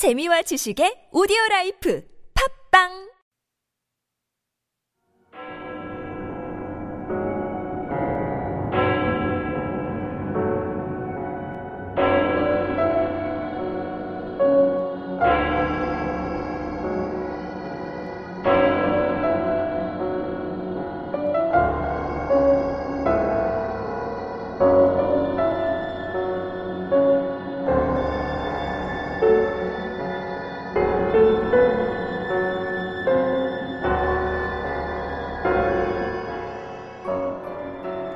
재미와 지식의 오디오 라이프. 팝빵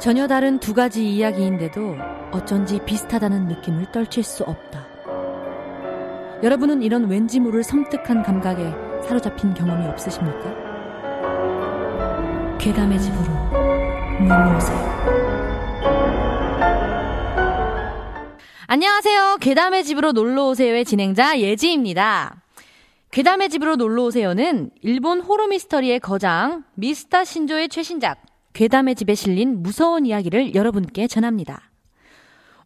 전혀 다른 두 가지 이야기인데도 어쩐지 비슷하다는 느낌을 떨칠 수 없다. 여러분은 이런 왠지 모를 섬뜩한 감각에 사로잡힌 경험이 없으십니까? 괴담의 집으로 놀러오세요. 안녕하세요. 괴담의 집으로 놀러오세요의 진행자 예지입니다. 괴담의 집으로 놀러오세요는 일본 호러 미스터리의 거장 미스터 신조의 최신작 괴담의 집에 실린 무서운 이야기를 여러분께 전합니다.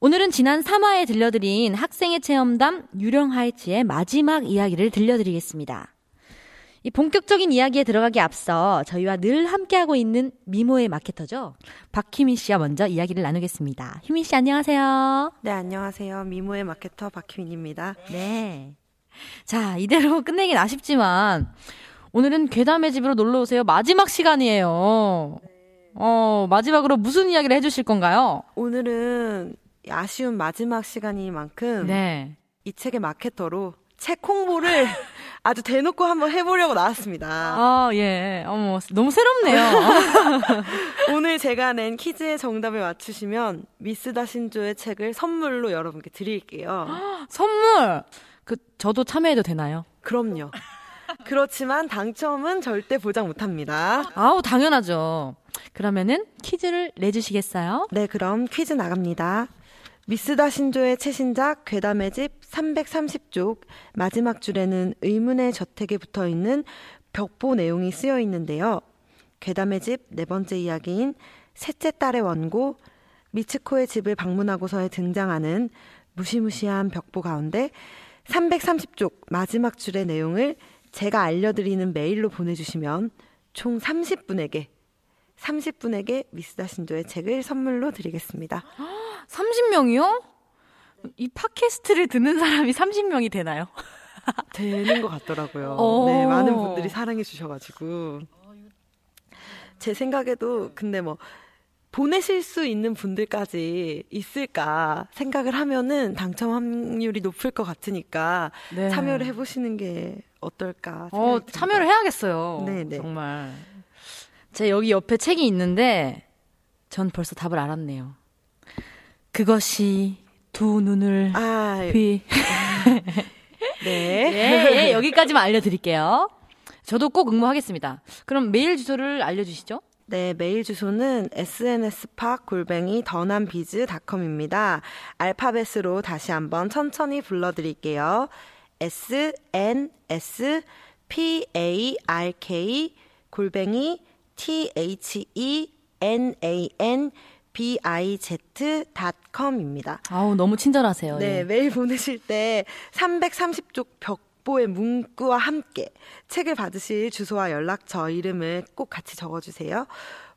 오늘은 지난 3화에 들려드린 학생의 체험담 유령 하이츠의 마지막 이야기를 들려드리겠습니다. 이 본격적인 이야기에 들어가기 앞서 저희와 늘 함께하고 있는 미모의 마케터죠. 박희민 씨와 먼저 이야기를 나누겠습니다. 희민 씨 안녕하세요. 네, 안녕하세요. 미모의 마케터 박희민입니다. 네. 자, 이대로 끝내긴 아쉽지만 오늘은 괴담의 집으로 놀러 오세요. 마지막 시간이에요. 어, 마지막으로 무슨 이야기를 해주실 건가요? 오늘은 아쉬운 마지막 시간이만큼 네. 이 책의 마케터로 책 홍보를 아주 대놓고 한번 해보려고 나왔습니다. 아, 예. 어머, 너무 새롭네요. 오늘 제가 낸 퀴즈의 정답을 맞추시면 미스다 신조의 책을 선물로 여러분께 드릴게요. 선물! 그, 저도 참여해도 되나요? 그럼요. 그렇지만 당첨은 절대 보장 못합니다. 아우, 당연하죠. 그러면은 퀴즈를 내주시겠어요? 네, 그럼 퀴즈 나갑니다. 미스다 신조의 최신작 괴담의 집 330쪽 마지막 줄에는 의문의 저택에 붙어 있는 벽보 내용이 쓰여 있는데요. 괴담의 집 네 번째 이야기인 셋째 딸의 원고 미츠코의 집을 방문하고서에 등장하는 무시무시한 벽보 가운데 330쪽 마지막 줄의 내용을 제가 알려드리는 메일로 보내주시면 총 30분에게 30분에게 미스다 신조의 책을 선물로 드리겠습니다. 30명이요? 이 팟캐스트를 듣는 사람이 30명이 되나요? 되는 것 같더라고요. 오. 네, 많은 분들이 사랑해 주셔가지고 제 생각에도 근데 뭐 보내실 수 있는 분들까지 있을까 생각을 하면은 당첨 확률이 높을 것 같으니까 네. 참여를 해보시는 게 어떨까. 어. 참여를 해야겠어요. 네, 네. 정말. 제 여기 옆에 책이 있는데, 전 벌써 답을 알았네요. 그것이 두 눈을 아, 휘. 네. 예, 예, 여기까지만 알려드릴게요. 저도 꼭 응모하겠습니다. 그럼 메일 주소를 알려주시죠. 네, 메일 주소는 sns팍 골뱅이 더남비즈닷컴입니다. 알파벳으로 다시 한번 천천히 불러드릴게요. s n s p a r k 골뱅이 t h e n a n b i z.com입니다. 아우, 너무 친절하세요. 네, 예. 메일 보내실 때 330쪽 벽 보의 문구와 함께 책을 받으실 주소와 연락처, 이름을 꼭 같이 적어주세요.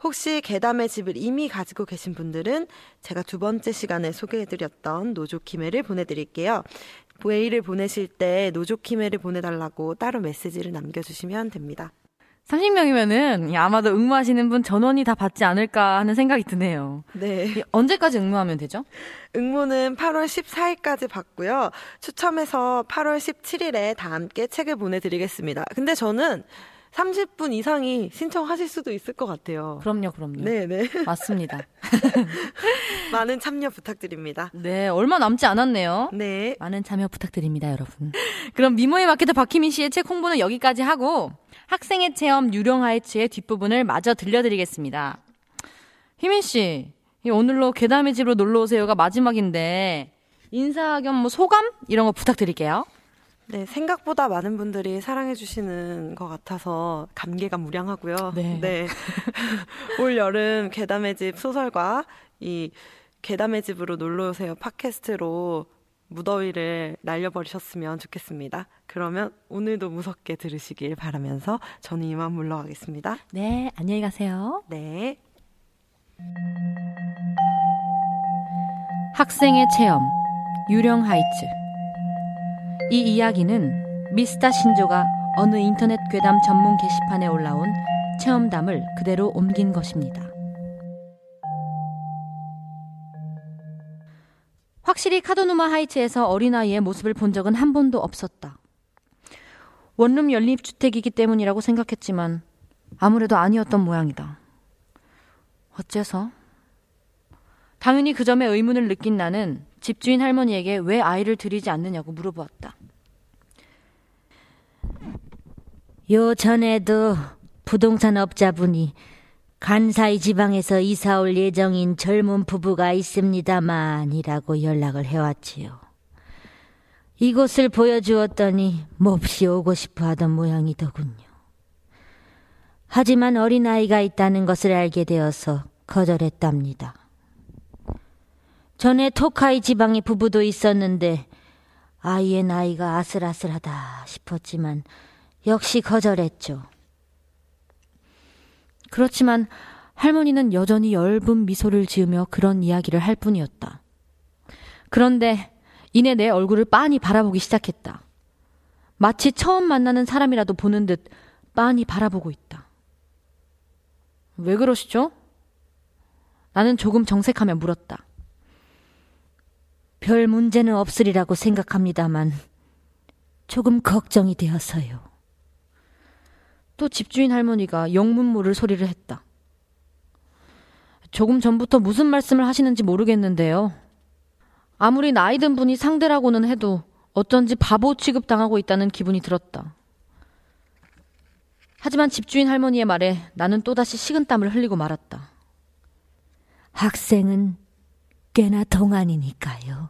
혹시 괴담의 집을 이미 가지고 계신 분들은 제가 두 번째 시간에 소개해드렸던 노조키메를 보내드릴게요. 메일을 보내실 때 노조키메를 보내달라고 따로 메시지를 남겨주시면 됩니다. 30명이면은 아마도 응모하시는 분 전원이 다 받지 않을까 하는 생각이 드네요. 네. 이 언제까지 응모하면 되죠? 응모는 8월 14일까지 받고요. 추첨해서 8월 17일에 다 함께 책을 보내드리겠습니다. 근데 저는 30분 이상이 신청하실 수도 있을 것 같아요. 그럼요, 그럼요. 네 네. 맞습니다. 많은 참여 부탁드립니다. 네, 얼마 남지 않았네요. 네. 많은 참여 부탁드립니다, 여러분. 그럼 미모의 마케터 박희민 씨의 책 홍보는 여기까지 하고 학생의 체험 유령 하이츠의 뒷부분을 마저 들려드리겠습니다. 희민 씨, 이 오늘로 괴담의 집으로 놀러 오세요가 마지막인데 인사 겸 뭐 소감 이런 거 부탁드릴게요. 네, 생각보다 많은 분들이 사랑해주시는 것 같아서 감개가 무량하고요. 네. 올 여름 괴담의 집 소설과 이 괴담의 집으로 놀러 오세요 팟캐스트로 무더위를 날려버리셨으면 좋겠습니다. 그러면 오늘도 무섭게 들으시길 바라면서 저는 이만 물러가겠습니다. 네, 안녕히 가세요. 네. 학생의 체험, 유령 하이츠. 이 이야기는 미스터 신조가 어느 인터넷 괴담 전문 게시판에 올라온 체험담을 그대로 옮긴 것입니다. 확실히 카도누마 하이츠에서 어린아이의 모습을 본 적은 한 번도 없었다. 원룸 연립주택이기 때문이라고 생각했지만 아무래도 아니었던 모양이다. 어째서? 당연히 그 점에 의문을 느낀 나는 집주인 할머니에게 왜 아이를 들이지 않느냐고 물어보았다. 요 전에도 부동산 업자분이 간사이 지방에서 이사 올 예정인 젊은 부부가 있습니다만이라고 연락을 해왔지요. 이곳을 보여주었더니 몹시 오고 싶어 하던 모양이더군요. 하지만 어린아이가 있다는 것을 알게 되어서 거절했답니다. 전에 토카이 지방의 부부도 있었는데 아이의 나이가 아슬아슬하다 싶었지만 역시 거절했죠. 그렇지만 할머니는 여전히 엷은 미소를 지으며 그런 이야기를 할 뿐이었다. 그런데 이내 내 얼굴을 빤히 바라보기 시작했다. 마치 처음 만나는 사람이라도 보는 듯 빤히 바라보고 있다. 왜 그러시죠? 나는 조금 정색하며 물었다. 별 문제는 없으리라고 생각합니다만 조금 걱정이 되어서요. 또 집주인 할머니가 영문 모를 소리를 했다. 조금 전부터 무슨 말씀을 하시는지 모르겠는데요. 아무리 나이 든 분이 상대라고는 해도 어쩐지 바보 취급 당하고 있다는 기분이 들었다. 하지만 집주인 할머니의 말에 나는 또다시 식은땀을 흘리고 말았다. 학생은 꽤나 동안이니까요.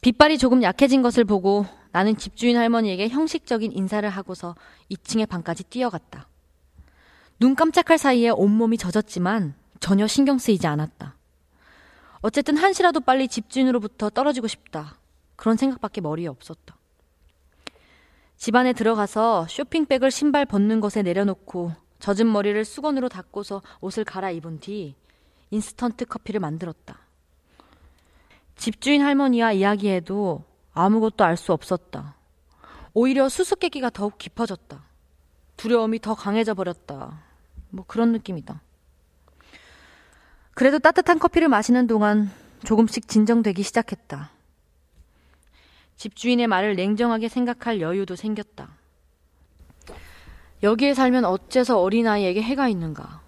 빗발이 조금 약해진 것을 보고 나는 집주인 할머니에게 형식적인 인사를 하고서 2층의 방까지 뛰어갔다. 눈 깜짝할 사이에 온몸이 젖었지만 전혀 신경 쓰이지 않았다. 어쨌든 한시라도 빨리 집주인으로부터 떨어지고 싶다. 그런 생각밖에 머리에 없었다. 집 안에 들어가서 쇼핑백을 신발 벗는 것에 내려놓고 젖은 머리를 수건으로 닦고서 옷을 갈아입은 뒤 인스턴트 커피를 만들었다. 집주인 할머니와 이야기해도 아무것도 알 수 없었다. 오히려 수수께끼가 더욱 깊어졌다. 두려움이 더 강해져 버렸다. 뭐 그런 느낌이다. 그래도 따뜻한 커피를 마시는 동안 조금씩 진정되기 시작했다. 집주인의 말을 냉정하게 생각할 여유도 생겼다. 여기에 살면 어째서 어린아이에게 해가 있는가?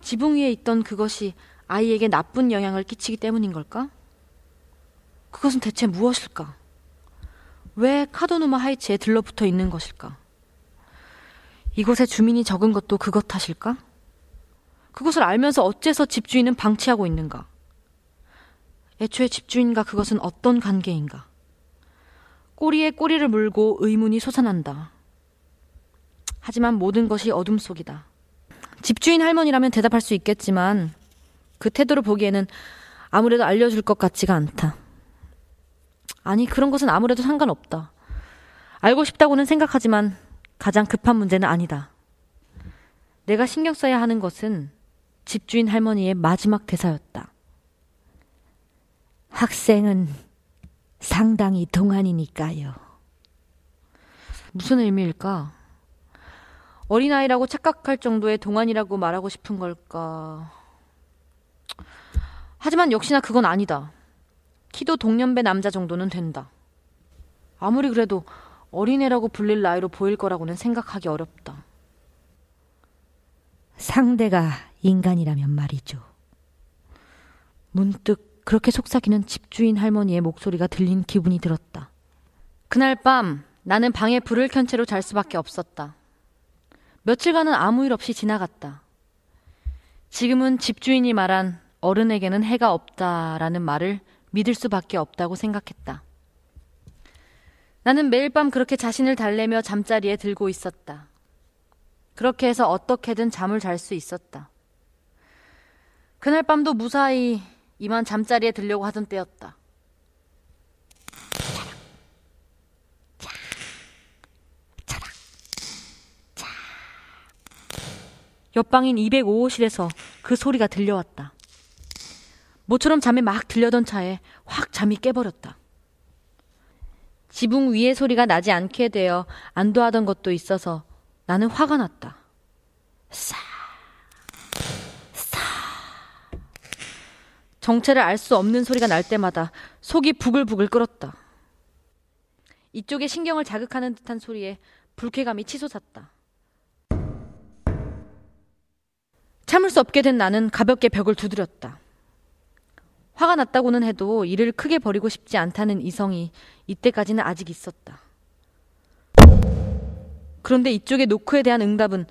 지붕 위에 있던 그것이 아이에게 나쁜 영향을 끼치기 때문인 걸까? 그것은 대체 무엇일까? 왜 카도누마 하이츠에 들러붙어 있는 것일까? 이곳에 주민이 적은 것도 그것 탓일까? 그것을 알면서 어째서 집주인은 방치하고 있는가? 애초에 집주인과 그것은 어떤 관계인가? 꼬리에 꼬리를 물고 의문이 솟아난다. 하지만 모든 것이 어둠 속이다. 집주인 할머니라면 대답할 수 있겠지만 그 태도를 보기에는 아무래도 알려줄 것 같지가 않다. 아니, 그런 것은 아무래도 상관없다. 알고 싶다고는 생각하지만 가장 급한 문제는 아니다. 내가 신경 써야 하는 것은 집주인 할머니의 마지막 대사였다. 학생은 상당히 동안이니까요. 무슨 의미일까? 어린아이라고 착각할 정도의 동안이라고 말하고 싶은 걸까? 하지만 역시나 그건 아니다. 키도 동년배 남자 정도는 된다. 아무리 그래도 어린애라고 불릴 나이로 보일 거라고는 생각하기 어렵다. 상대가 인간이라면 말이죠. 문득 그렇게 속삭이는 집주인 할머니의 목소리가 들린 기분이 들었다. 그날 밤 나는 방에 불을 켠 채로 잘 수밖에 없었다. 며칠간은 아무 일 없이 지나갔다. 지금은 집주인이 말한 어른에게는 해가 없다라는 말을 믿을 수밖에 없다고 생각했다. 나는 매일 밤 그렇게 자신을 달래며 잠자리에 들고 있었다. 그렇게 해서 어떻게든 잠을 잘 수 있었다. 그날 밤도 무사히 이만 잠자리에 들려고 하던 때였다. 옆방인 205호실에서 그 소리가 들려왔다. 모처럼 잠에 막 들려던 차에 확 잠이 깨버렸다. 지붕 위의 소리가 나지 않게 되어 안도하던 것도 있어서 나는 화가 났다. 싸, 싸. 정체를 알 수 없는 소리가 날 때마다 속이 부글부글 끓었다. 이쪽의 신경을 자극하는 듯한 소리에 불쾌감이 치솟았다. 참을 수 없게 된 나는 가볍게 벽을 두드렸다. 화가 났다고는 해도 일을 크게 벌이고 싶지 않다는 이성이 이때까지는 아직 있었다. 그런데 이쪽의 노크에 대한 응답은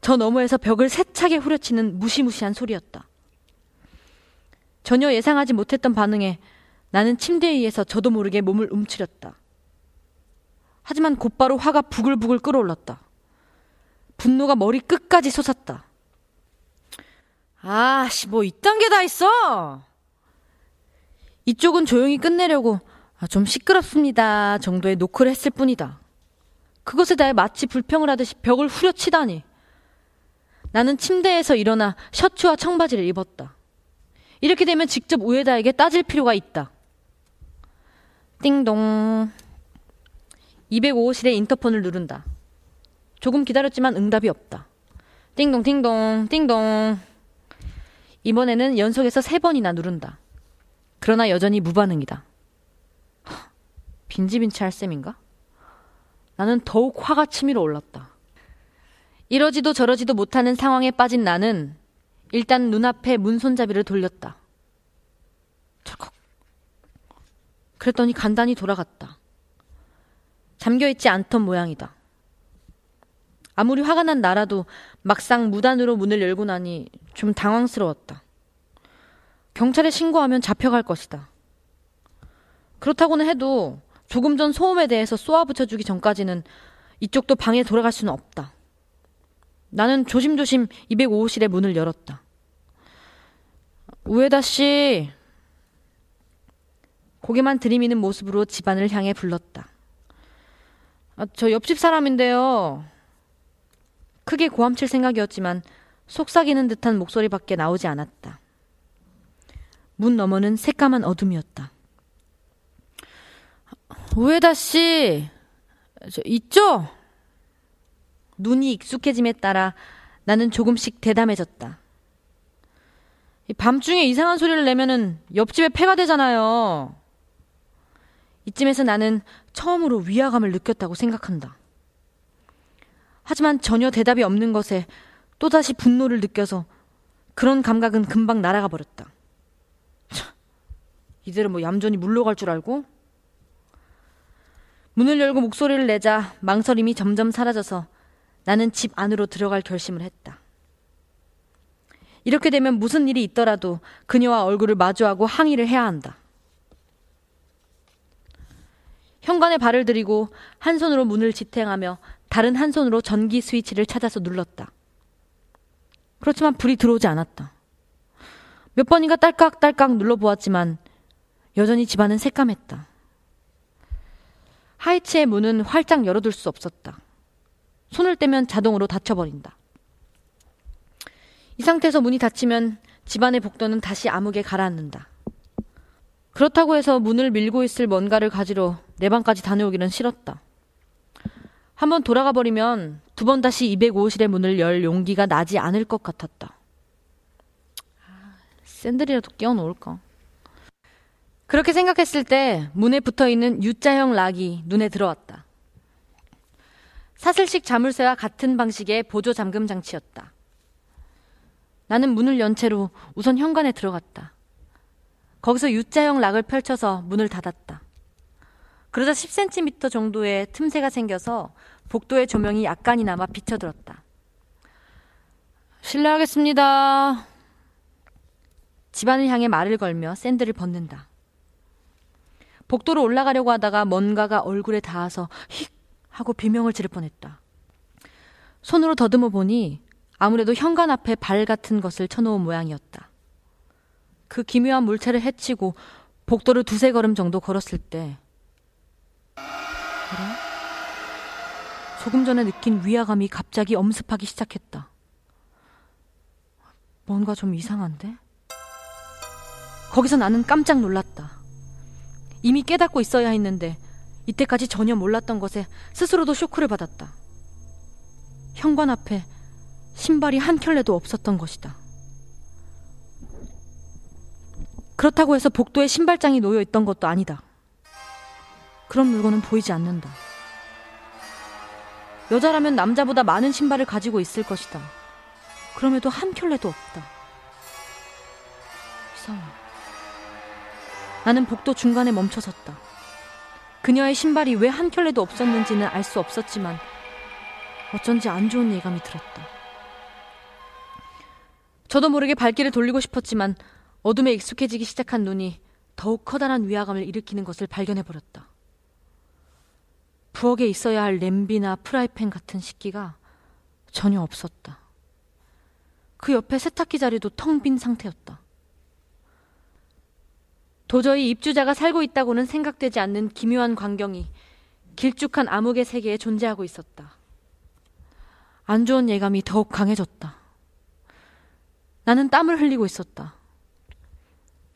저 너머에서 벽을 세차게 후려치는 무시무시한 소리였다. 전혀 예상하지 못했던 반응에 나는 침대 위에서 저도 모르게 몸을 움츠렸다. 하지만 곧바로 화가 부글부글 끓어올랐다. 분노가 머리 끝까지 솟았다. 아씨, 뭐 이딴 게 다 있어! 이쪽은 조용히 끝내려고 아, 좀 시끄럽습니다 정도의 노크를 했을 뿐이다. 그것에 대해 마치 불평을 하듯이 벽을 후려치다니. 나는 침대에서 일어나 셔츠와 청바지를 입었다. 이렇게 되면 직접 우에다에게 따질 필요가 있다. 띵동. 205호실의 인터폰을 누른다. 조금 기다렸지만 응답이 없다. 띵동, 띵동, 띵동. 이번에는 연속해서 세 번이나 누른다. 그러나 여전히 무반응이다. 빈지빈치 할 셈인가? 나는 더욱 화가 치밀어 올랐다. 이러지도 저러지도 못하는 상황에 빠진 나는 일단 눈앞에 문손잡이를 돌렸다. 철컥. 그랬더니 간단히 돌아갔다. 잠겨있지 않던 모양이다. 아무리 화가 난 나라도 막상 무단으로 문을 열고 나니 좀 당황스러웠다. 경찰에 신고하면 잡혀갈 것이다. 그렇다고는 해도 조금 전 소음에 대해서 쏘아붙여주기 전까지는 이쪽도 방에 돌아갈 수는 없다. 나는 조심조심 205호실의 문을 열었다. 우에다 씨. 고개만 들이미는 모습으로 집안을 향해 불렀다. 아, 저 옆집 사람인데요. 크게 고함칠 생각이었지만 속삭이는 듯한 목소리밖에 나오지 않았다. 문 너머는 새까만 어둠이었다. 우에다 씨, 저 있죠? 눈이 익숙해짐에 따라 나는 조금씩 대담해졌다. 밤중에 이상한 소리를 내면은 옆집에 폐가 되잖아요. 이쯤에서 나는 처음으로 위화감을 느꼈다고 생각한다. 하지만 전혀 대답이 없는 것에 또다시 분노를 느껴서 그런 감각은 금방 날아가 버렸다. 이대로 뭐 얌전히 물러갈 줄 알고? 문을 열고 목소리를 내자 망설임이 점점 사라져서 나는 집 안으로 들어갈 결심을 했다. 이렇게 되면 무슨 일이 있더라도 그녀와 얼굴을 마주하고 항의를 해야 한다. 현관에 발을 들이고 한 손으로 문을 지탱하며 다른 한 손으로 전기 스위치를 찾아서 눌렀다. 그렇지만 불이 들어오지 않았다. 몇 번인가 딸깍딸깍 눌러보았지만 여전히 집안은 새까맸다. 하이츠의 문은 활짝 열어둘 수 없었다. 손을 떼면 자동으로 닫혀버린다. 이 상태에서 문이 닫히면 집안의 복도는 다시 암흑에 가라앉는다. 그렇다고 해서 문을 밀고 있을 뭔가를 가지러 내 방까지 다녀오기는 싫었다. 한번 돌아가 버리면 두 번 다시 205호실의 문을 열 용기가 나지 않을 것 같았다. 아, 샌들이라도 끼워 놓을까? 그렇게 생각했을 때 문에 붙어 있는 U자형 락이 눈에 들어왔다. 사슬식 자물쇠와 같은 방식의 보조 잠금 장치였다. 나는 문을 연 채로 우선 현관에 들어갔다. 거기서 U자형 락을 펼쳐서 문을 닫았다. 그러자 10cm 정도의 틈새가 생겨서 복도의 조명이 약간이나마 비쳐들었다. 실례하겠습니다. 집안을 향해 말을 걸며 샌들을 벗는다. 복도로 올라가려고 하다가 뭔가가 얼굴에 닿아서 휙 하고 비명을 지를 뻔했다. 손으로 더듬어 보니 아무래도 현관 앞에 발 같은 것을 쳐놓은 모양이었다. 그 기묘한 물체를 해치고 복도를 두세 걸음 정도 걸었을 때 조금 전에 느낀 위화감이 갑자기 엄습하기 시작했다. 뭔가 좀 이상한데? 거기서 나는 깜짝 놀랐다. 이미 깨닫고 있어야 했는데 이때까지 전혀 몰랐던 것에 스스로도 쇼크를 받았다. 현관 앞에 신발이 한 켤레도 없었던 것이다. 그렇다고 해서 복도에 신발장이 놓여 있던 것도 아니다. 그런 물건은 보이지 않는다. 여자라면 남자보다 많은 신발을 가지고 있을 것이다. 그럼에도 한 켤레도 없다. 이상해. 나는 복도 중간에 멈춰섰다. 그녀의 신발이 왜 한 켤레도 없었는지는 알 수 없었지만 어쩐지 안 좋은 예감이 들었다. 저도 모르게 발길을 돌리고 싶었지만 어둠에 익숙해지기 시작한 눈이 더욱 커다란 위화감을 일으키는 것을 발견해버렸다. 부엌에 있어야 할 냄비나 프라이팬 같은 식기가 전혀 없었다. 그 옆에 세탁기 자리도 텅 빈 상태였다. 도저히 입주자가 살고 있다고는 생각되지 않는 기묘한 광경이 길쭉한 암흑의 세계에 존재하고 있었다. 안 좋은 예감이 더욱 강해졌다. 나는 땀을 흘리고 있었다.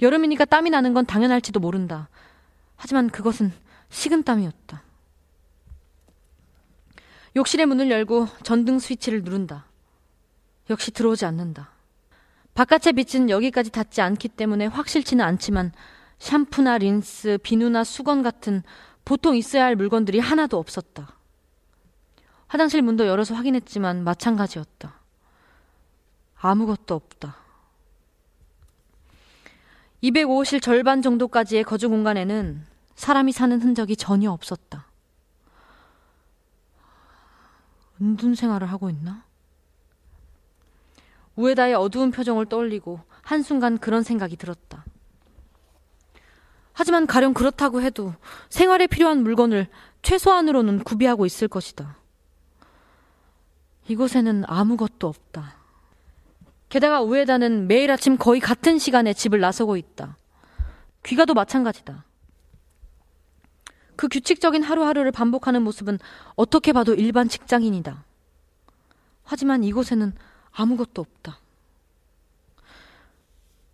여름이니까 땀이 나는 건 당연할지도 모른다. 하지만 그것은 식은 땀이었다. 욕실의 문을 열고 전등 스위치를 누른다. 역시 들어오지 않는다. 바깥의 빛은 여기까지 닿지 않기 때문에 확실치는 않지만 샴푸나 린스, 비누나 수건 같은 보통 있어야 할 물건들이 하나도 없었다. 화장실 문도 열어서 확인했지만 마찬가지였다. 아무것도 없다. 205호실 절반 정도까지의 거주 공간에는 사람이 사는 흔적이 전혀 없었다. 은둔 생활을 하고 있나? 우에다의 어두운 표정을 떠올리고 한순간 그런 생각이 들었다. 하지만 가령 그렇다고 해도 생활에 필요한 물건을 최소한으로는 구비하고 있을 것이다. 이곳에는 아무것도 없다. 게다가 우에다는 매일 아침 거의 같은 시간에 집을 나서고 있다. 귀가도 마찬가지다. 그 규칙적인 하루하루를 반복하는 모습은 어떻게 봐도 일반 직장인이다. 하지만 이곳에는 아무것도 없다.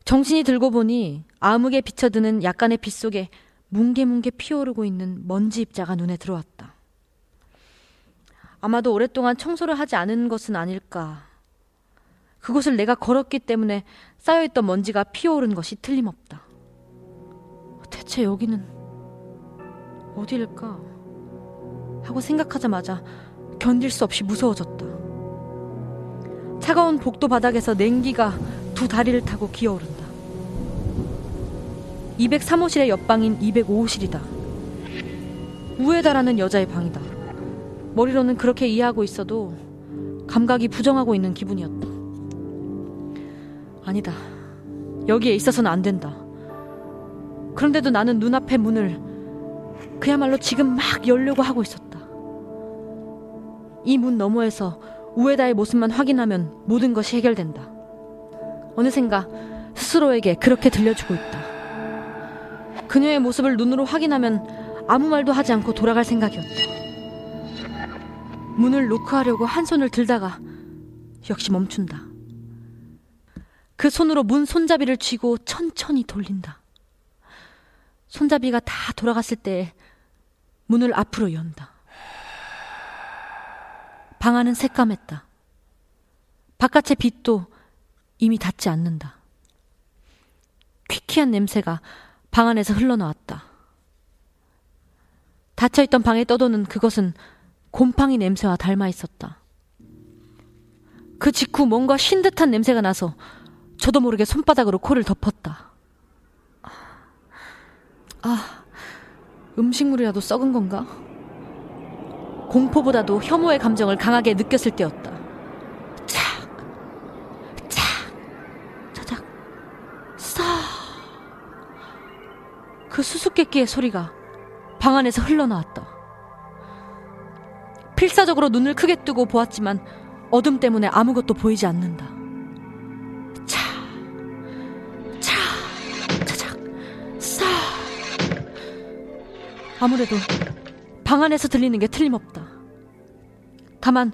정신이 들고 보니 암흑에 비쳐드는 약간의 빛 속에 뭉게뭉게 피어오르고 있는 먼지 입자가 눈에 들어왔다. 아마도 오랫동안 청소를 하지 않은 것은 아닐까. 그곳을 내가 걸었기 때문에 쌓여있던 먼지가 피어오른 것이 틀림없다. 대체 여기는 어디일까? 하고 생각하자마자 견딜 수 없이 무서워졌다. 차가운 복도 바닥에서 냉기가 두 다리를 타고 기어오른다. 203호실의 옆방인 205호실이다. 우에다라는 여자의 방이다. 머리로는 그렇게 이해하고 있어도 감각이 부정하고 있는 기분이었다. 아니다. 여기에 있어서는 안 된다. 그런데도 나는 눈앞의 문을 그야말로 지금 막 열려고 하고 있었다. 이 문 너머에서 우에다의 모습만 확인하면 모든 것이 해결된다. 어느샌가 스스로에게 그렇게 들려주고 있다. 그녀의 모습을 눈으로 확인하면 아무 말도 하지 않고 돌아갈 생각이었다. 문을 노크하려고 한 손을 들다가 역시 멈춘다. 그 손으로 문 손잡이를 쥐고 천천히 돌린다. 손잡이가 다 돌아갔을 때 문을 앞으로 연다. 방 안은 새까맸다. 바깥의 빛도 이미 닿지 않는다. 퀴퀴한 냄새가 방 안에서 흘러나왔다. 닫혀있던 방에 떠도는 그것은 곰팡이 냄새와 닮아 있었다. 그 직후 뭔가 쉰 듯한 냄새가 나서 저도 모르게 손바닥으로 코를 덮었다. 아, 음식물이라도 썩은 건가? 공포보다도 혐오의 감정을 강하게 느꼈을 때였다. 착, 착, 자작, 싸. 그 수수께끼의 소리가 방 안에서 흘러나왔다. 필사적으로 눈을 크게 뜨고 보았지만 어둠 때문에 아무것도 보이지 않는다. 아무래도 방 안에서 들리는 게 틀림없다. 다만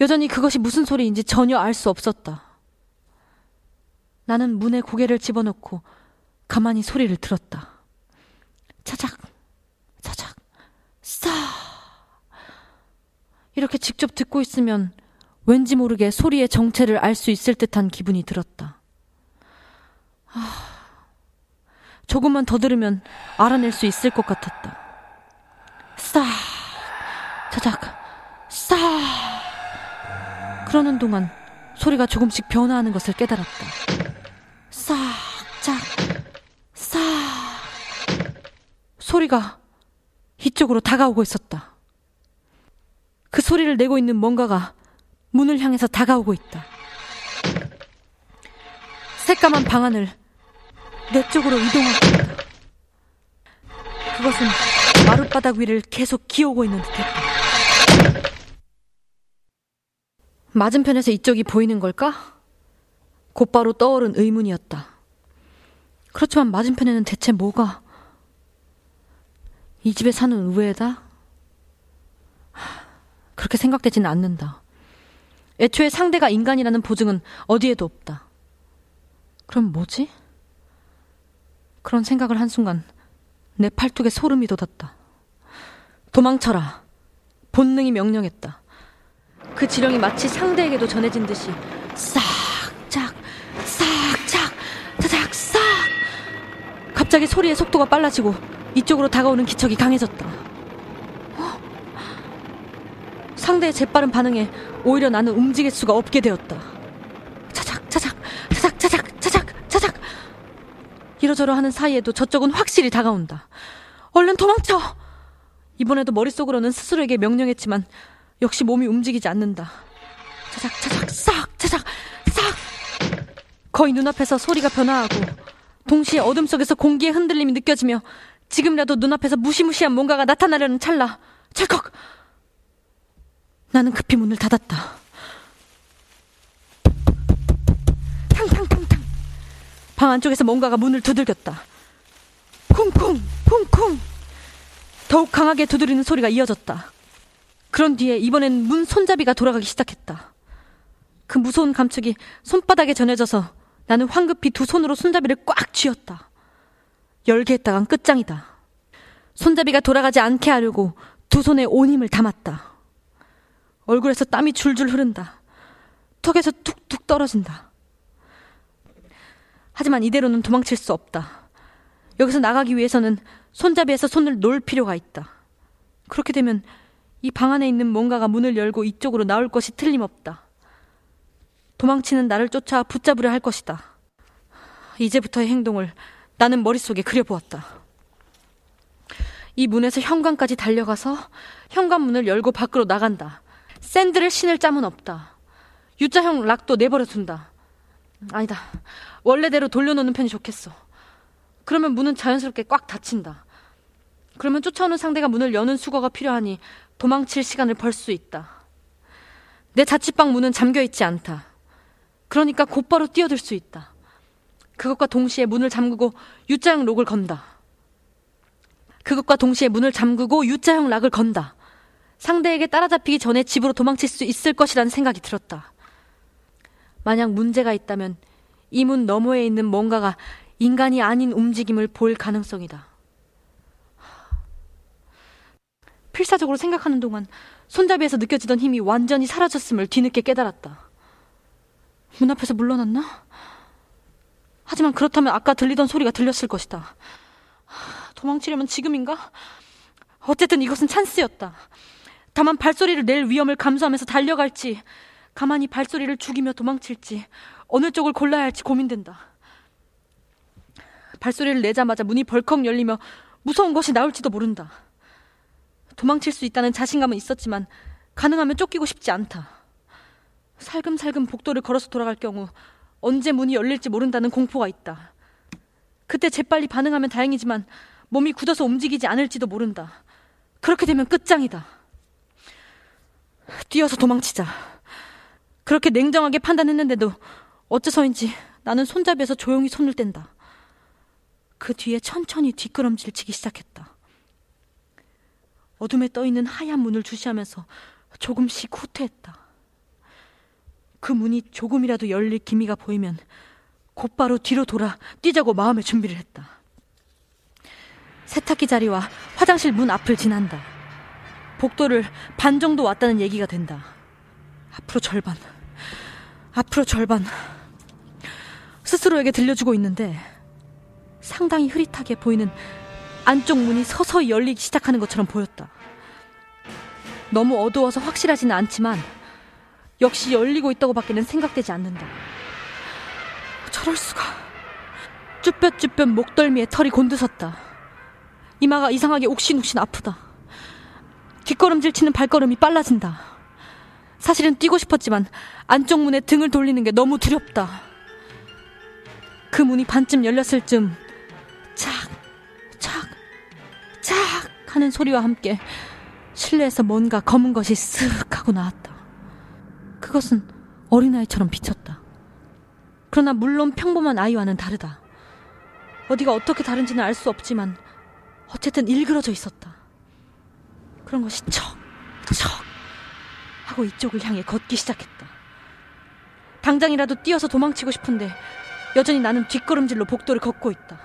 여전히 그것이 무슨 소리인지 전혀 알 수 없었다. 나는 문에 고개를 집어넣고 가만히 소리를 들었다. 차작, 차작, 싸. 이렇게 직접 듣고 있으면 왠지 모르게 소리의 정체를 알 수 있을 듯한 기분이 들었다. 아, 조금만 더 들으면 알아낼 수 있을 것 같았다. 싸, 차작, 싸. 그러는 동안 소리가 조금씩 변화하는 것을 깨달았다. 싹, 짝, 싹. 소리가 이쪽으로 다가오고 있었다. 그 소리를 내고 있는 뭔가가 문을 향해서 다가오고 있다. 새까만 방안을 내 쪽으로 이동하고 있다. 그것은 마룻바닥 위를 계속 기어오고 있는 듯했다. 맞은편에서 이쪽이 보이는 걸까? 곧바로 떠오른 의문이었다. 그렇지만 맞은편에는 대체 뭐가? 이 집에 사는 우애다? 그렇게 생각되지는 않는다. 애초에 상대가 인간이라는 보증은 어디에도 없다. 그럼 뭐지? 그런 생각을 한순간 내 팔뚝에 소름이 돋았다. 도망쳐라. 본능이 명령했다. 그 지령이 마치 상대에게도 전해진 듯이 싹 짝, 싹짝, 차작, 싹. 갑자기 소리의 속도가 빨라지고 이쪽으로 다가오는 기척이 강해졌다. 어? 상대의 재빠른 반응에 오히려 나는 움직일 수가 없게 되었다. 차작, 차작, 차작, 차작, 차작, 차작. 이러저러 하는 사이에도 저쪽은 확실히 다가온다. 얼른 도망쳐! 이번에도 머릿속으로는 스스로에게 명령했지만 역시 몸이 움직이지 않는다. 차작, 차작, 싹, 차작, 싹! 거의 눈앞에서 소리가 변화하고 동시에 어둠 속에서 공기의 흔들림이 느껴지며 지금이라도 눈앞에서 무시무시한 뭔가가 나타나려는 찰나 철컥 나는 급히 문을 닫았다. 탕탕탕탕 방 안쪽에서 뭔가가 문을 두들겼다. 쿵쿵 쿵쿵 더욱 강하게 두드리는 소리가 이어졌다. 그런 뒤에 이번엔 문 손잡이가 돌아가기 시작했다. 그 무서운 감촉이 손바닥에 전해져서 나는 황급히 두 손으로 손잡이를 꽉 쥐었다. 열게 했다간 끝장이다. 손잡이가 돌아가지 않게 하려고 두 손에 온 힘을 담았다. 얼굴에서 땀이 줄줄 흐른다. 턱에서 툭툭 떨어진다. 하지만 이대로는 도망칠 수 없다. 여기서 나가기 위해서는 손잡이에서 손을 놓을 필요가 있다. 그렇게 되면 이 방 안에 있는 뭔가가 문을 열고 이쪽으로 나올 것이 틀림없다. 도망치는 나를 쫓아 붙잡으려 할 것이다. 이제부터의 행동을 나는 머릿속에 그려보았다. 이 문에서 현관까지 달려가서 현관문을 열고 밖으로 나간다. 샌들을 신을 짬은 없다. U자형 락도 내버려 둔다. 아니다. 원래대로 돌려놓는 편이 좋겠어. 그러면 문은 자연스럽게 꽉 닫힌다. 그러면 쫓아오는 상대가 문을 여는 수거가 필요하니 도망칠 시간을 벌 수 있다. 내 자취방 문은 잠겨 있지 않다. 그러니까 곧바로 뛰어들 수 있다. 그것과 동시에 문을 잠그고 U자형 록을 건다. 그것과 동시에 문을 잠그고 U자형 락을 건다. 상대에게 따라잡히기 전에 집으로 도망칠 수 있을 것이라는 생각이 들었다. 만약 문제가 있다면 이 문 너머에 있는 뭔가가 인간이 아닌 움직임을 볼 가능성이다. 필사적으로 생각하는 동안 손잡이에서 느껴지던 힘이 완전히 사라졌음을 뒤늦게 깨달았다. 문 앞에서 물러났나? 하지만 그렇다면 아까 들리던 소리가 들렸을 것이다. 도망치려면 지금인가? 어쨌든 이것은 찬스였다. 다만 발소리를 낼 위험을 감수하면서 달려갈지, 가만히 발소리를 죽이며 도망칠지, 어느 쪽을 골라야 할지 고민된다. 발소리를 내자마자 문이 벌컥 열리며 무서운 것이 나올지도 모른다. 도망칠 수 있다는 자신감은 있었지만 가능하면 쫓기고 싶지 않다. 살금살금 복도를 걸어서 돌아갈 경우 언제 문이 열릴지 모른다는 공포가 있다. 그때 재빨리 반응하면 다행이지만 몸이 굳어서 움직이지 않을지도 모른다. 그렇게 되면 끝장이다. 뛰어서 도망치자. 그렇게 냉정하게 판단했는데도 어째서인지 나는 손잡이에서 조용히 손을 뗀다. 그 뒤에 천천히 뒷걸음질 치기 시작했다. 어둠에 떠 있는 하얀 문을 주시하면서 조금씩 후퇴했다. 그 문이 조금이라도 열릴 기미가 보이면 곧바로 뒤로 돌아 뛰자고 마음의 준비를 했다. 세탁기 자리와 화장실 문 앞을 지난다. 복도를 반 정도 왔다는 얘기가 된다. 앞으로 절반, 앞으로 절반. 스스로에게 들려주고 있는데 상당히 흐릿하게 보이는 안쪽 문이 서서히 열리기 시작하는 것처럼 보였다. 너무 어두워서 확실하지는 않지만 역시 열리고 있다고 밖에는 생각되지 않는다. 저럴 수가. 쭈뼛쭈뼛 목덜미에 털이 곤두섰다. 이마가 이상하게 옥신옥신 아프다. 뒷걸음질 치는 발걸음이 빨라진다. 사실은 뛰고 싶었지만 안쪽 문에 등을 돌리는 게 너무 두렵다. 그 문이 반쯤 열렸을 즈음 착, 착, 착 하는 소리와 함께 실내에서 뭔가 검은 것이 쓱 하고 나왔다. 그것은 어린아이처럼 비쳤다. 그러나 물론 평범한 아이와는 다르다. 어디가 어떻게 다른지는 알 수 없지만 어쨌든 일그러져 있었다. 그런 것이 척, 척 하고 이쪽을 향해 걷기 시작했다. 당장이라도 뛰어서 도망치고 싶은데 여전히 나는 뒷걸음질로 복도를 걷고 있다.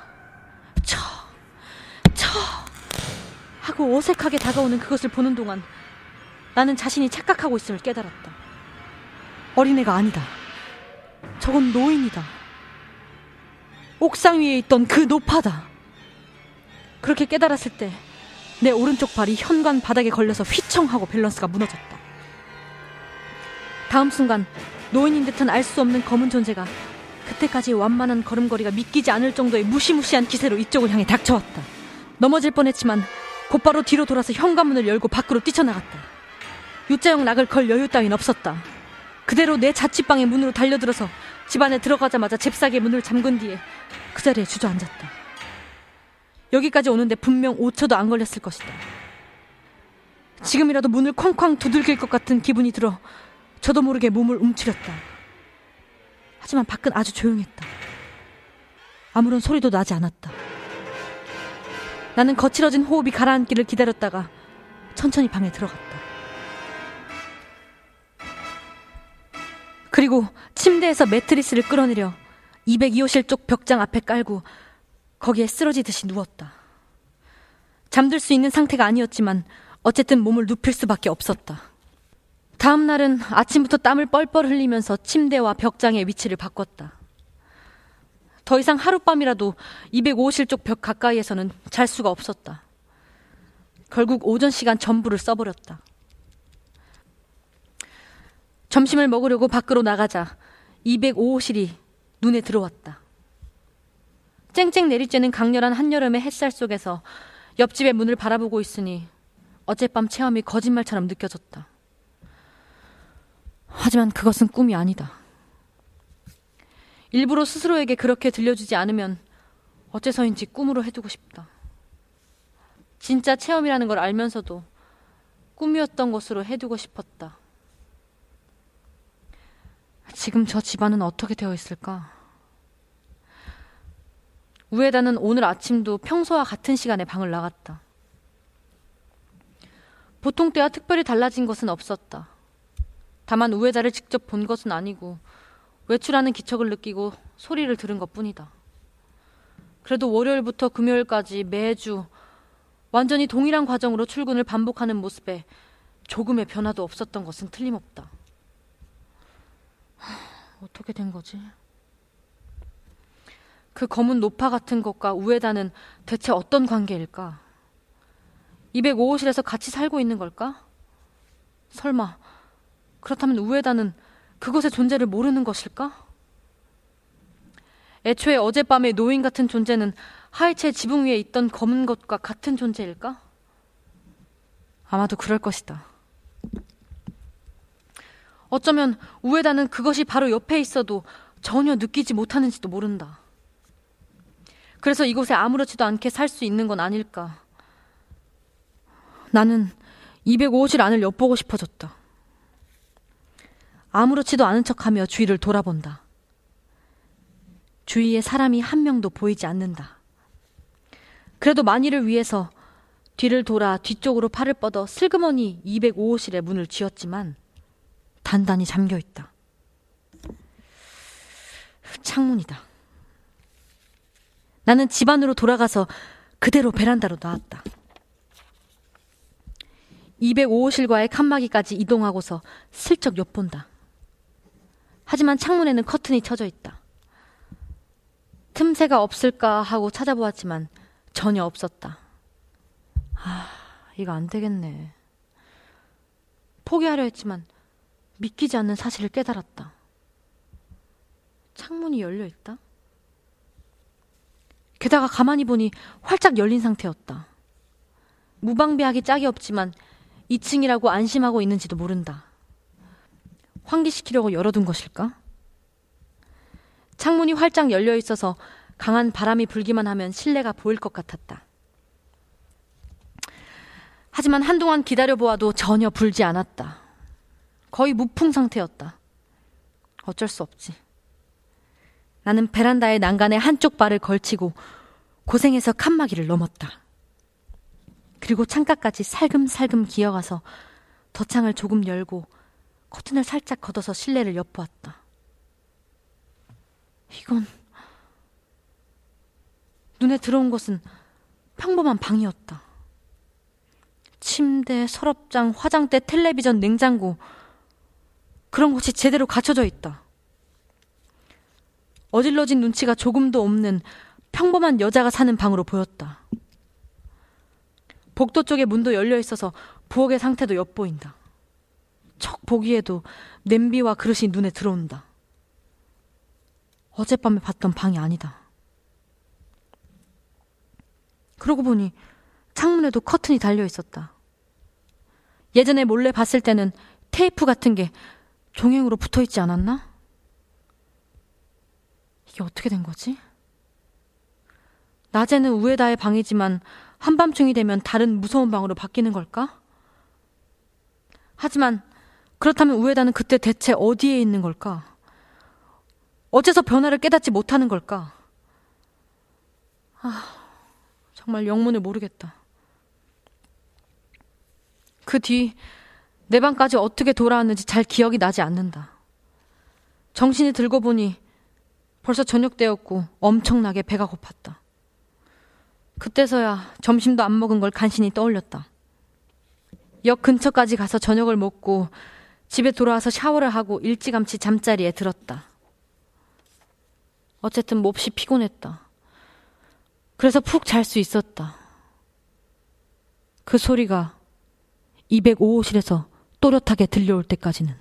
쳐, 쳐 하고 어색하게 다가오는 그것을 보는 동안 나는 자신이 착각하고 있음을 깨달았다. 어린애가 아니다. 저건 노인이다. 옥상 위에 있던 그 노파다. 그렇게 깨달았을 때 내 오른쪽 발이 현관 바닥에 걸려서 휘청하고 밸런스가 무너졌다. 다음 순간 노인인 듯한 알 수 없는 검은 존재가 그때까지 완만한 걸음걸이가 믿기지 않을 정도의 무시무시한 기세로 이쪽을 향해 닥쳐왔다. 넘어질 뻔했지만 곧바로 뒤로 돌아서 현관문을 열고 밖으로 뛰쳐나갔다. U자형 락을 걸 여유 따윈 없었다. 그대로 내 자취방의 문으로 달려들어서 집 안에 들어가자마자 잽싸게 문을 잠근 뒤에 그 자리에 주저앉았다. 여기까지 오는데 분명 5초도 안 걸렸을 것이다. 지금이라도 문을 쾅쾅 두들길 것 같은 기분이 들어 저도 모르게 몸을 움츠렸다. 하지만 밖은 아주 조용했다. 아무런 소리도 나지 않았다. 나는 거칠어진 호흡이 가라앉기를 기다렸다가 천천히 방에 들어갔다. 그리고 침대에서 매트리스를 끌어내려 202호실 쪽 벽장 앞에 깔고 거기에 쓰러지듯이 누웠다. 잠들 수 있는 상태가 아니었지만 어쨌든 몸을 눕힐 수밖에 없었다. 다음 날은 아침부터 땀을 뻘뻘 흘리면서 침대와 벽장의 위치를 바꿨다. 더 이상 하룻밤이라도 205실 쪽벽 가까이에서는 잘 수가 없었다. 결국 오전 시간 전부를 써버렸다. 점심을 먹으려고 밖으로 나가자 205호실이 눈에 들어왔다. 쨍쨍 내리쬐는 강렬한 한여름의 햇살 속에서 옆집의 문을 바라보고 있으니 어젯밤 체험이 거짓말처럼 느껴졌다. 하지만 그것은 꿈이 아니다. 일부러 스스로에게 그렇게 들려주지 않으면 어째서인지 꿈으로 해두고 싶다. 진짜 체험이라는 걸 알면서도 꿈이었던 것으로 해두고 싶었다. 지금 저 집안은 어떻게 되어 있을까? 우에다는 오늘 아침도 평소와 같은 시간에 방을 나갔다. 보통 때와 특별히 달라진 것은 없었다. 다만 우에다를 직접 본 것은 아니고 외출하는 기척을 느끼고 소리를 들은 것 뿐이다. 그래도 월요일부터 금요일까지 매주 완전히 동일한 과정으로 출근을 반복하는 모습에 조금의 변화도 없었던 것은 틀림없다. 어떻게 된 거지? 그 검은 노파 같은 것과 우에다는 대체 어떤 관계일까? 205호실에서 같이 살고 있는 걸까? 설마 그렇다면 우에다는 그것의 존재를 모르는 것일까? 애초에 어젯밤의 노인 같은 존재는 하이체 지붕 위에 있던 검은 것과 같은 존재일까? 아마도 그럴 것이다. 어쩌면 우에다는 그것이 바로 옆에 있어도 전혀 느끼지 못하는지도 모른다. 그래서 이곳에 아무렇지도 않게 살 수 있는 건 아닐까. 나는 205호실 안을 엿보고 싶어졌다. 아무렇지도 않은 척하며 주위를 돌아본다. 주위에 사람이 한 명도 보이지 않는다. 그래도 만일을 위해서 뒤를 돌아 뒤쪽으로 팔을 뻗어 슬그머니 205호실의 문을 쥐었지만 단단히 잠겨 있다. 창문이다. 나는 집 안으로 돌아가서 그대로 베란다로 나왔다. 205호실과의 칸막이까지 이동하고서 슬쩍 엿본다. 하지만 창문에는 커튼이 쳐져 있다. 틈새가 없을까 하고 찾아보았지만 전혀 없었다. 아, 이거 안 되겠네. 포기하려 했지만 믿기지 않는 사실을 깨달았다. 창문이 열려 있다? 게다가 가만히 보니 활짝 열린 상태였다. 무방비하기 짝이 없지만 2층이라고 안심하고 있는지도 모른다. 환기시키려고 열어둔 것일까? 창문이 활짝 열려 있어서 강한 바람이 불기만 하면 실내가 보일 것 같았다. 하지만 한동안 기다려보아도 전혀 불지 않았다. 거의 무풍 상태였다. 어쩔 수 없지. 나는 베란다의 난간에 한쪽 발을 걸치고 고생해서 칸막이를 넘었다. 그리고 창가까지 살금살금 기어가서 덧창을 조금 열고 커튼을 살짝 걷어서 실내를 엿보았다. 이건 눈에 들어온 것은 평범한 방이었다. 침대, 서랍장, 화장대, 텔레비전, 냉장고 그런 것이 제대로 갖춰져 있다. 어질러진 눈치가 조금도 없는 평범한 여자가 사는 방으로 보였다. 복도 쪽에 문도 열려 있어서 부엌의 상태도 엿보인다. 척 보기에도 냄비와 그릇이 눈에 들어온다. 어젯밤에 봤던 방이 아니다. 그러고 보니 창문에도 커튼이 달려 있었다. 예전에 몰래 봤을 때는 테이프 같은 게 종횡으로 붙어 있지 않았나? 이게 어떻게 된 거지? 낮에는 우에다의 방이지만 한밤중이 되면 다른 무서운 방으로 바뀌는 걸까? 하지만 그렇다면 우에다는 그때 대체 어디에 있는 걸까? 어째서 변화를 깨닫지 못하는 걸까? 아, 정말 영문을 모르겠다. 그 뒤 내 방까지 어떻게 돌아왔는지 잘 기억이 나지 않는다. 정신이 들고 보니 벌써 저녁 때였고 엄청나게 배가 고팠다. 그때서야 점심도 안 먹은 걸 간신히 떠올렸다. 역 근처까지 가서 저녁을 먹고 집에 돌아와서 샤워를 하고 일찌감치 잠자리에 들었다. 어쨌든 몹시 피곤했다. 그래서 푹 잘 수 있었다. 그 소리가 205호실에서 또렷하게 들려올 때까지는.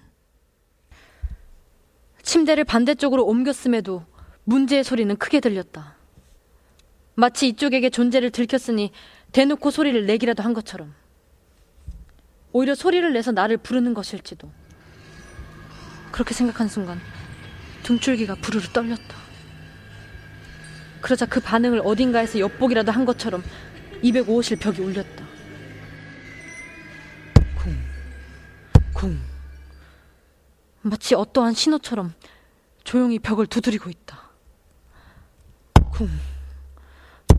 침대를 반대쪽으로 옮겼음에도 문제의 소리는 크게 들렸다. 마치 이쪽에게 존재를 들켰으니 대놓고 소리를 내기라도 한 것처럼. 오히려 소리를 내서 나를 부르는 것일지도. 그렇게 생각한 순간 등줄기가 부르르 떨렸다. 그러자 그 반응을 어딘가에서 엿보기라도 한 것처럼 205호실 벽이 울렸다. 쿵, 쿵. 마치 어떠한 신호처럼 조용히 벽을 두드리고 있다. 쿵,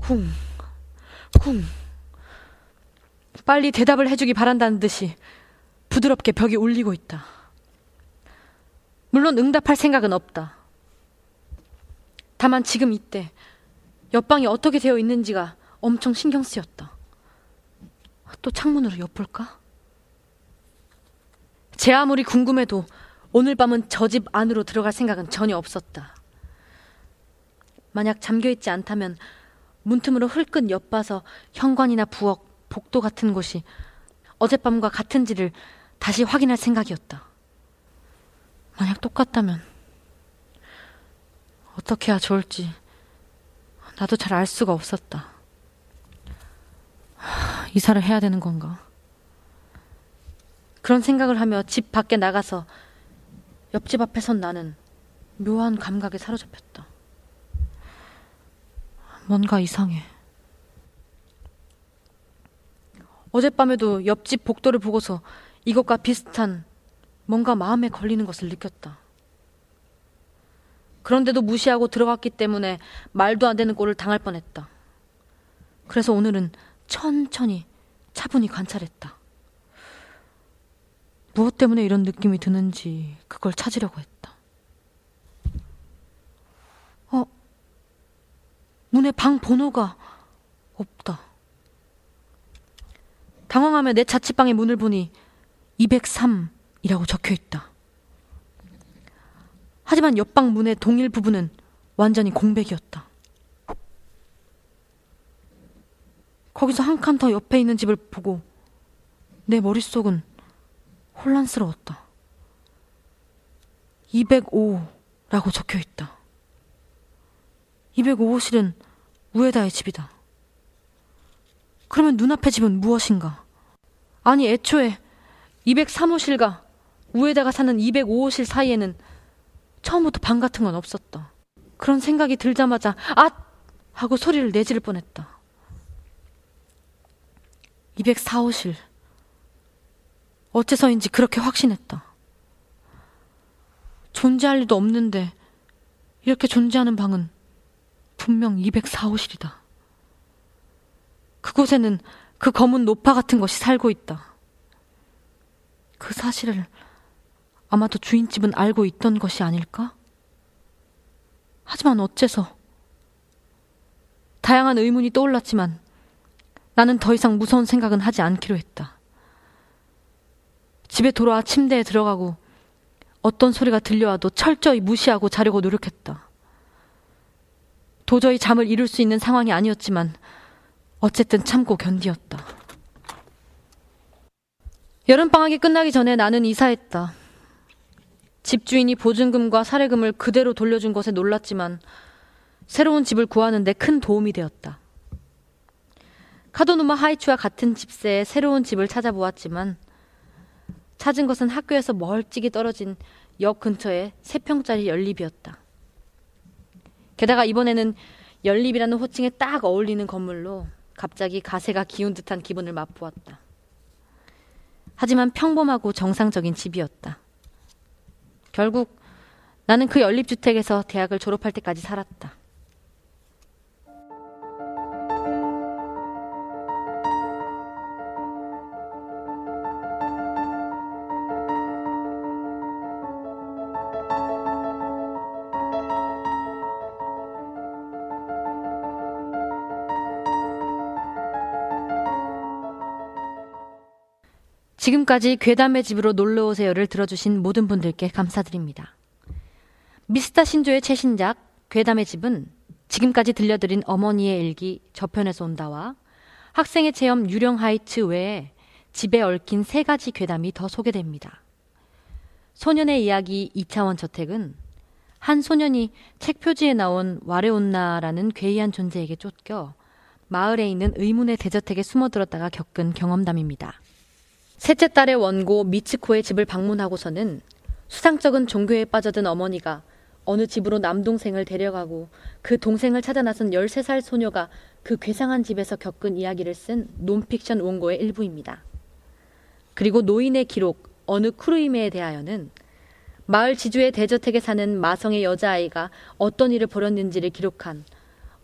쿵, 쿵. 빨리 대답을 해주기 바란다는 듯이 부드럽게 벽이 울리고 있다. 물론 응답할 생각은 없다. 다만 지금 이때 옆방이 어떻게 되어 있는지가 엄청 신경 쓰였다. 또 창문으로 엿볼까? 제 아무리 궁금해도 오늘 밤은 저 집 안으로 들어갈 생각은 전혀 없었다. 만약 잠겨있지 않다면 문틈으로 흘끗 엿봐서 현관이나 부엌, 복도 같은 곳이 어젯밤과 같은지를 다시 확인할 생각이었다. 만약 똑같다면 어떻게 해야 좋을지 나도 잘 알 수가 없었다. 하, 이사를 해야 되는 건가? 그런 생각을 하며 집 밖에 나가서 옆집 앞에 선 나는 묘한 감각에 사로잡혔다. 뭔가 이상해. 어젯밤에도 옆집 복도를 보고서 이것과 비슷한 뭔가 마음에 걸리는 것을 느꼈다. 그런데도 무시하고 들어갔기 때문에 말도 안 되는 꼴을 당할 뻔했다. 그래서 오늘은 천천히 차분히 관찰했다. 무엇 때문에 이런 느낌이 드는지 그걸 찾으려고 했다. 어, 문에 방 번호가 없다. 당황하며 내 자취방의 문을 보니 203 이라고 적혀 있다. 하지만 옆방 문의 동일 부분은 완전히 공백이었다. 거기서 한 칸 더 옆에 있는 집을 보고 내 머릿속은 혼란스러웠다. 205라고 적혀 있다. 205호실은 우에다의 집이다. 그러면 눈앞의 집은 무엇인가? 아니, 애초에 203호실과 우에다가 사는 205호실 사이에는 처음부터 방 같은 건 없었다. 그런 생각이 들자마자 아! 하고 소리를 내지를 뻔했다. 204호실. 어째서인지 그렇게 확신했다. 존재할 리도 없는데 이렇게 존재하는 방은 분명 204호실이다. 그곳에는 그 검은 노파 같은 것이 살고 있다. 그 사실을 아마도 주인집은 알고 있던 것이 아닐까? 하지만 어째서? 다양한 의문이 떠올랐지만 나는 더 이상 무서운 생각은 하지 않기로 했다. 집에 돌아와 침대에 들어가고 어떤 소리가 들려와도 철저히 무시하고 자려고 노력했다. 도저히 잠을 이룰 수 있는 상황이 아니었지만 어쨌든 참고 견디었다. 여름방학이 끝나기 전에 나는 이사했다. 집주인이 보증금과 사례금을 그대로 돌려준 것에 놀랐지만 새로운 집을 구하는데 큰 도움이 되었다. 카도누마 하이츠와 같은 집세에 새로운 집을 찾아보았지만 찾은 것은 학교에서 멀찍이 떨어진 역 근처의 세평짜리 연립이었다. 게다가 이번에는 연립이라는 호칭에 딱 어울리는 건물로 갑자기 가세가 기운 듯한 기분을 맛보았다. 하지만 평범하고 정상적인 집이었다. 결국 나는 그 연립주택에서 대학을 졸업할 때까지 살았다. 지금까지 괴담의 집으로 놀러 오세요를 들어주신 모든 분들께 감사드립니다. 미스터 신조의 최신작 괴담의 집은 지금까지 들려드린 어머니의 일기 저편에서 온다와 학생의 체험 유령 하이츠 외에 집에 얽힌 세 가지 괴담이 더 소개됩니다. 소년의 이야기 2차원 저택은 한 소년이 책 표지에 나온 와레온나라는 괴이한 존재에게 쫓겨 마을에 있는 의문의 대저택에 숨어들었다가 겪은 경험담입니다. 셋째 딸의 원고 미츠코의 집을 방문하고서는 수상쩍은 종교에 빠져든 어머니가 어느 집으로 남동생을 데려가고 그 동생을 찾아 나선 13살 소녀가 그 괴상한 집에서 겪은 이야기를 쓴 논픽션 원고의 일부입니다. 그리고 노인의 기록 어느 크루이메에 대하여는 마을 지주의 대저택에 사는 마성의 여자아이가 어떤 일을 벌였는지를 기록한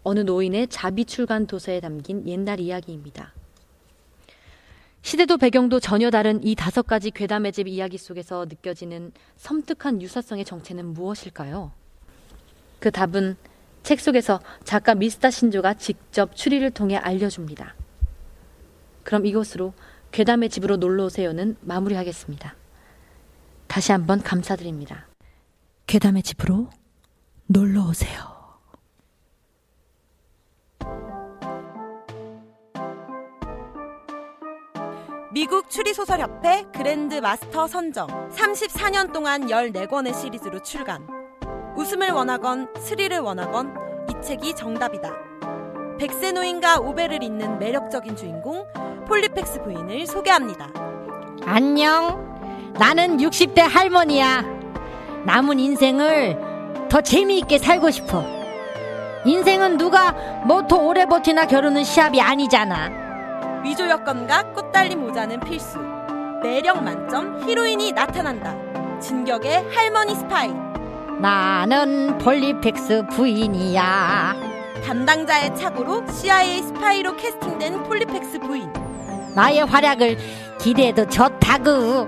어느 노인의 자비 출간 도서에 담긴 옛날 이야기입니다. 시대도 배경도 전혀 다른 이 다섯 가지 괴담의 집 이야기 속에서 느껴지는 섬뜩한 유사성의 정체는 무엇일까요? 그 답은 책 속에서 작가 미스터 신조가 직접 추리를 통해 알려줍니다. 그럼 이것으로 괴담의 집으로 놀러 오세요는 마무리하겠습니다. 다시 한번 감사드립니다. 괴담의 집으로 놀러 오세요. 미국 추리소설협회 그랜드 마스터 선정 34년 동안 14권의 시리즈로 출간 웃음을 원하건 스릴을 원하건 이 책이 정답이다 백세 노인과 오베를 잇는 매력적인 주인공 폴리팩스 부인을 소개합니다 안녕. 나는 60대 할머니야. 남은 인생을 더 재미있게 살고 싶어. 인생은 누가 뭐 더 오래 버티나 결혼은 시합이 아니잖아. 위조 여권과 꽃달린 모자는 필수. 매력 만점 히로인이 나타난다. 진격의 할머니 스파이 나는 폴리팩스 부인이야. 담당자의 착오로 CIA 스파이로 캐스팅된 폴리펙스 부인. 나의 활약을 기대해도 좋다구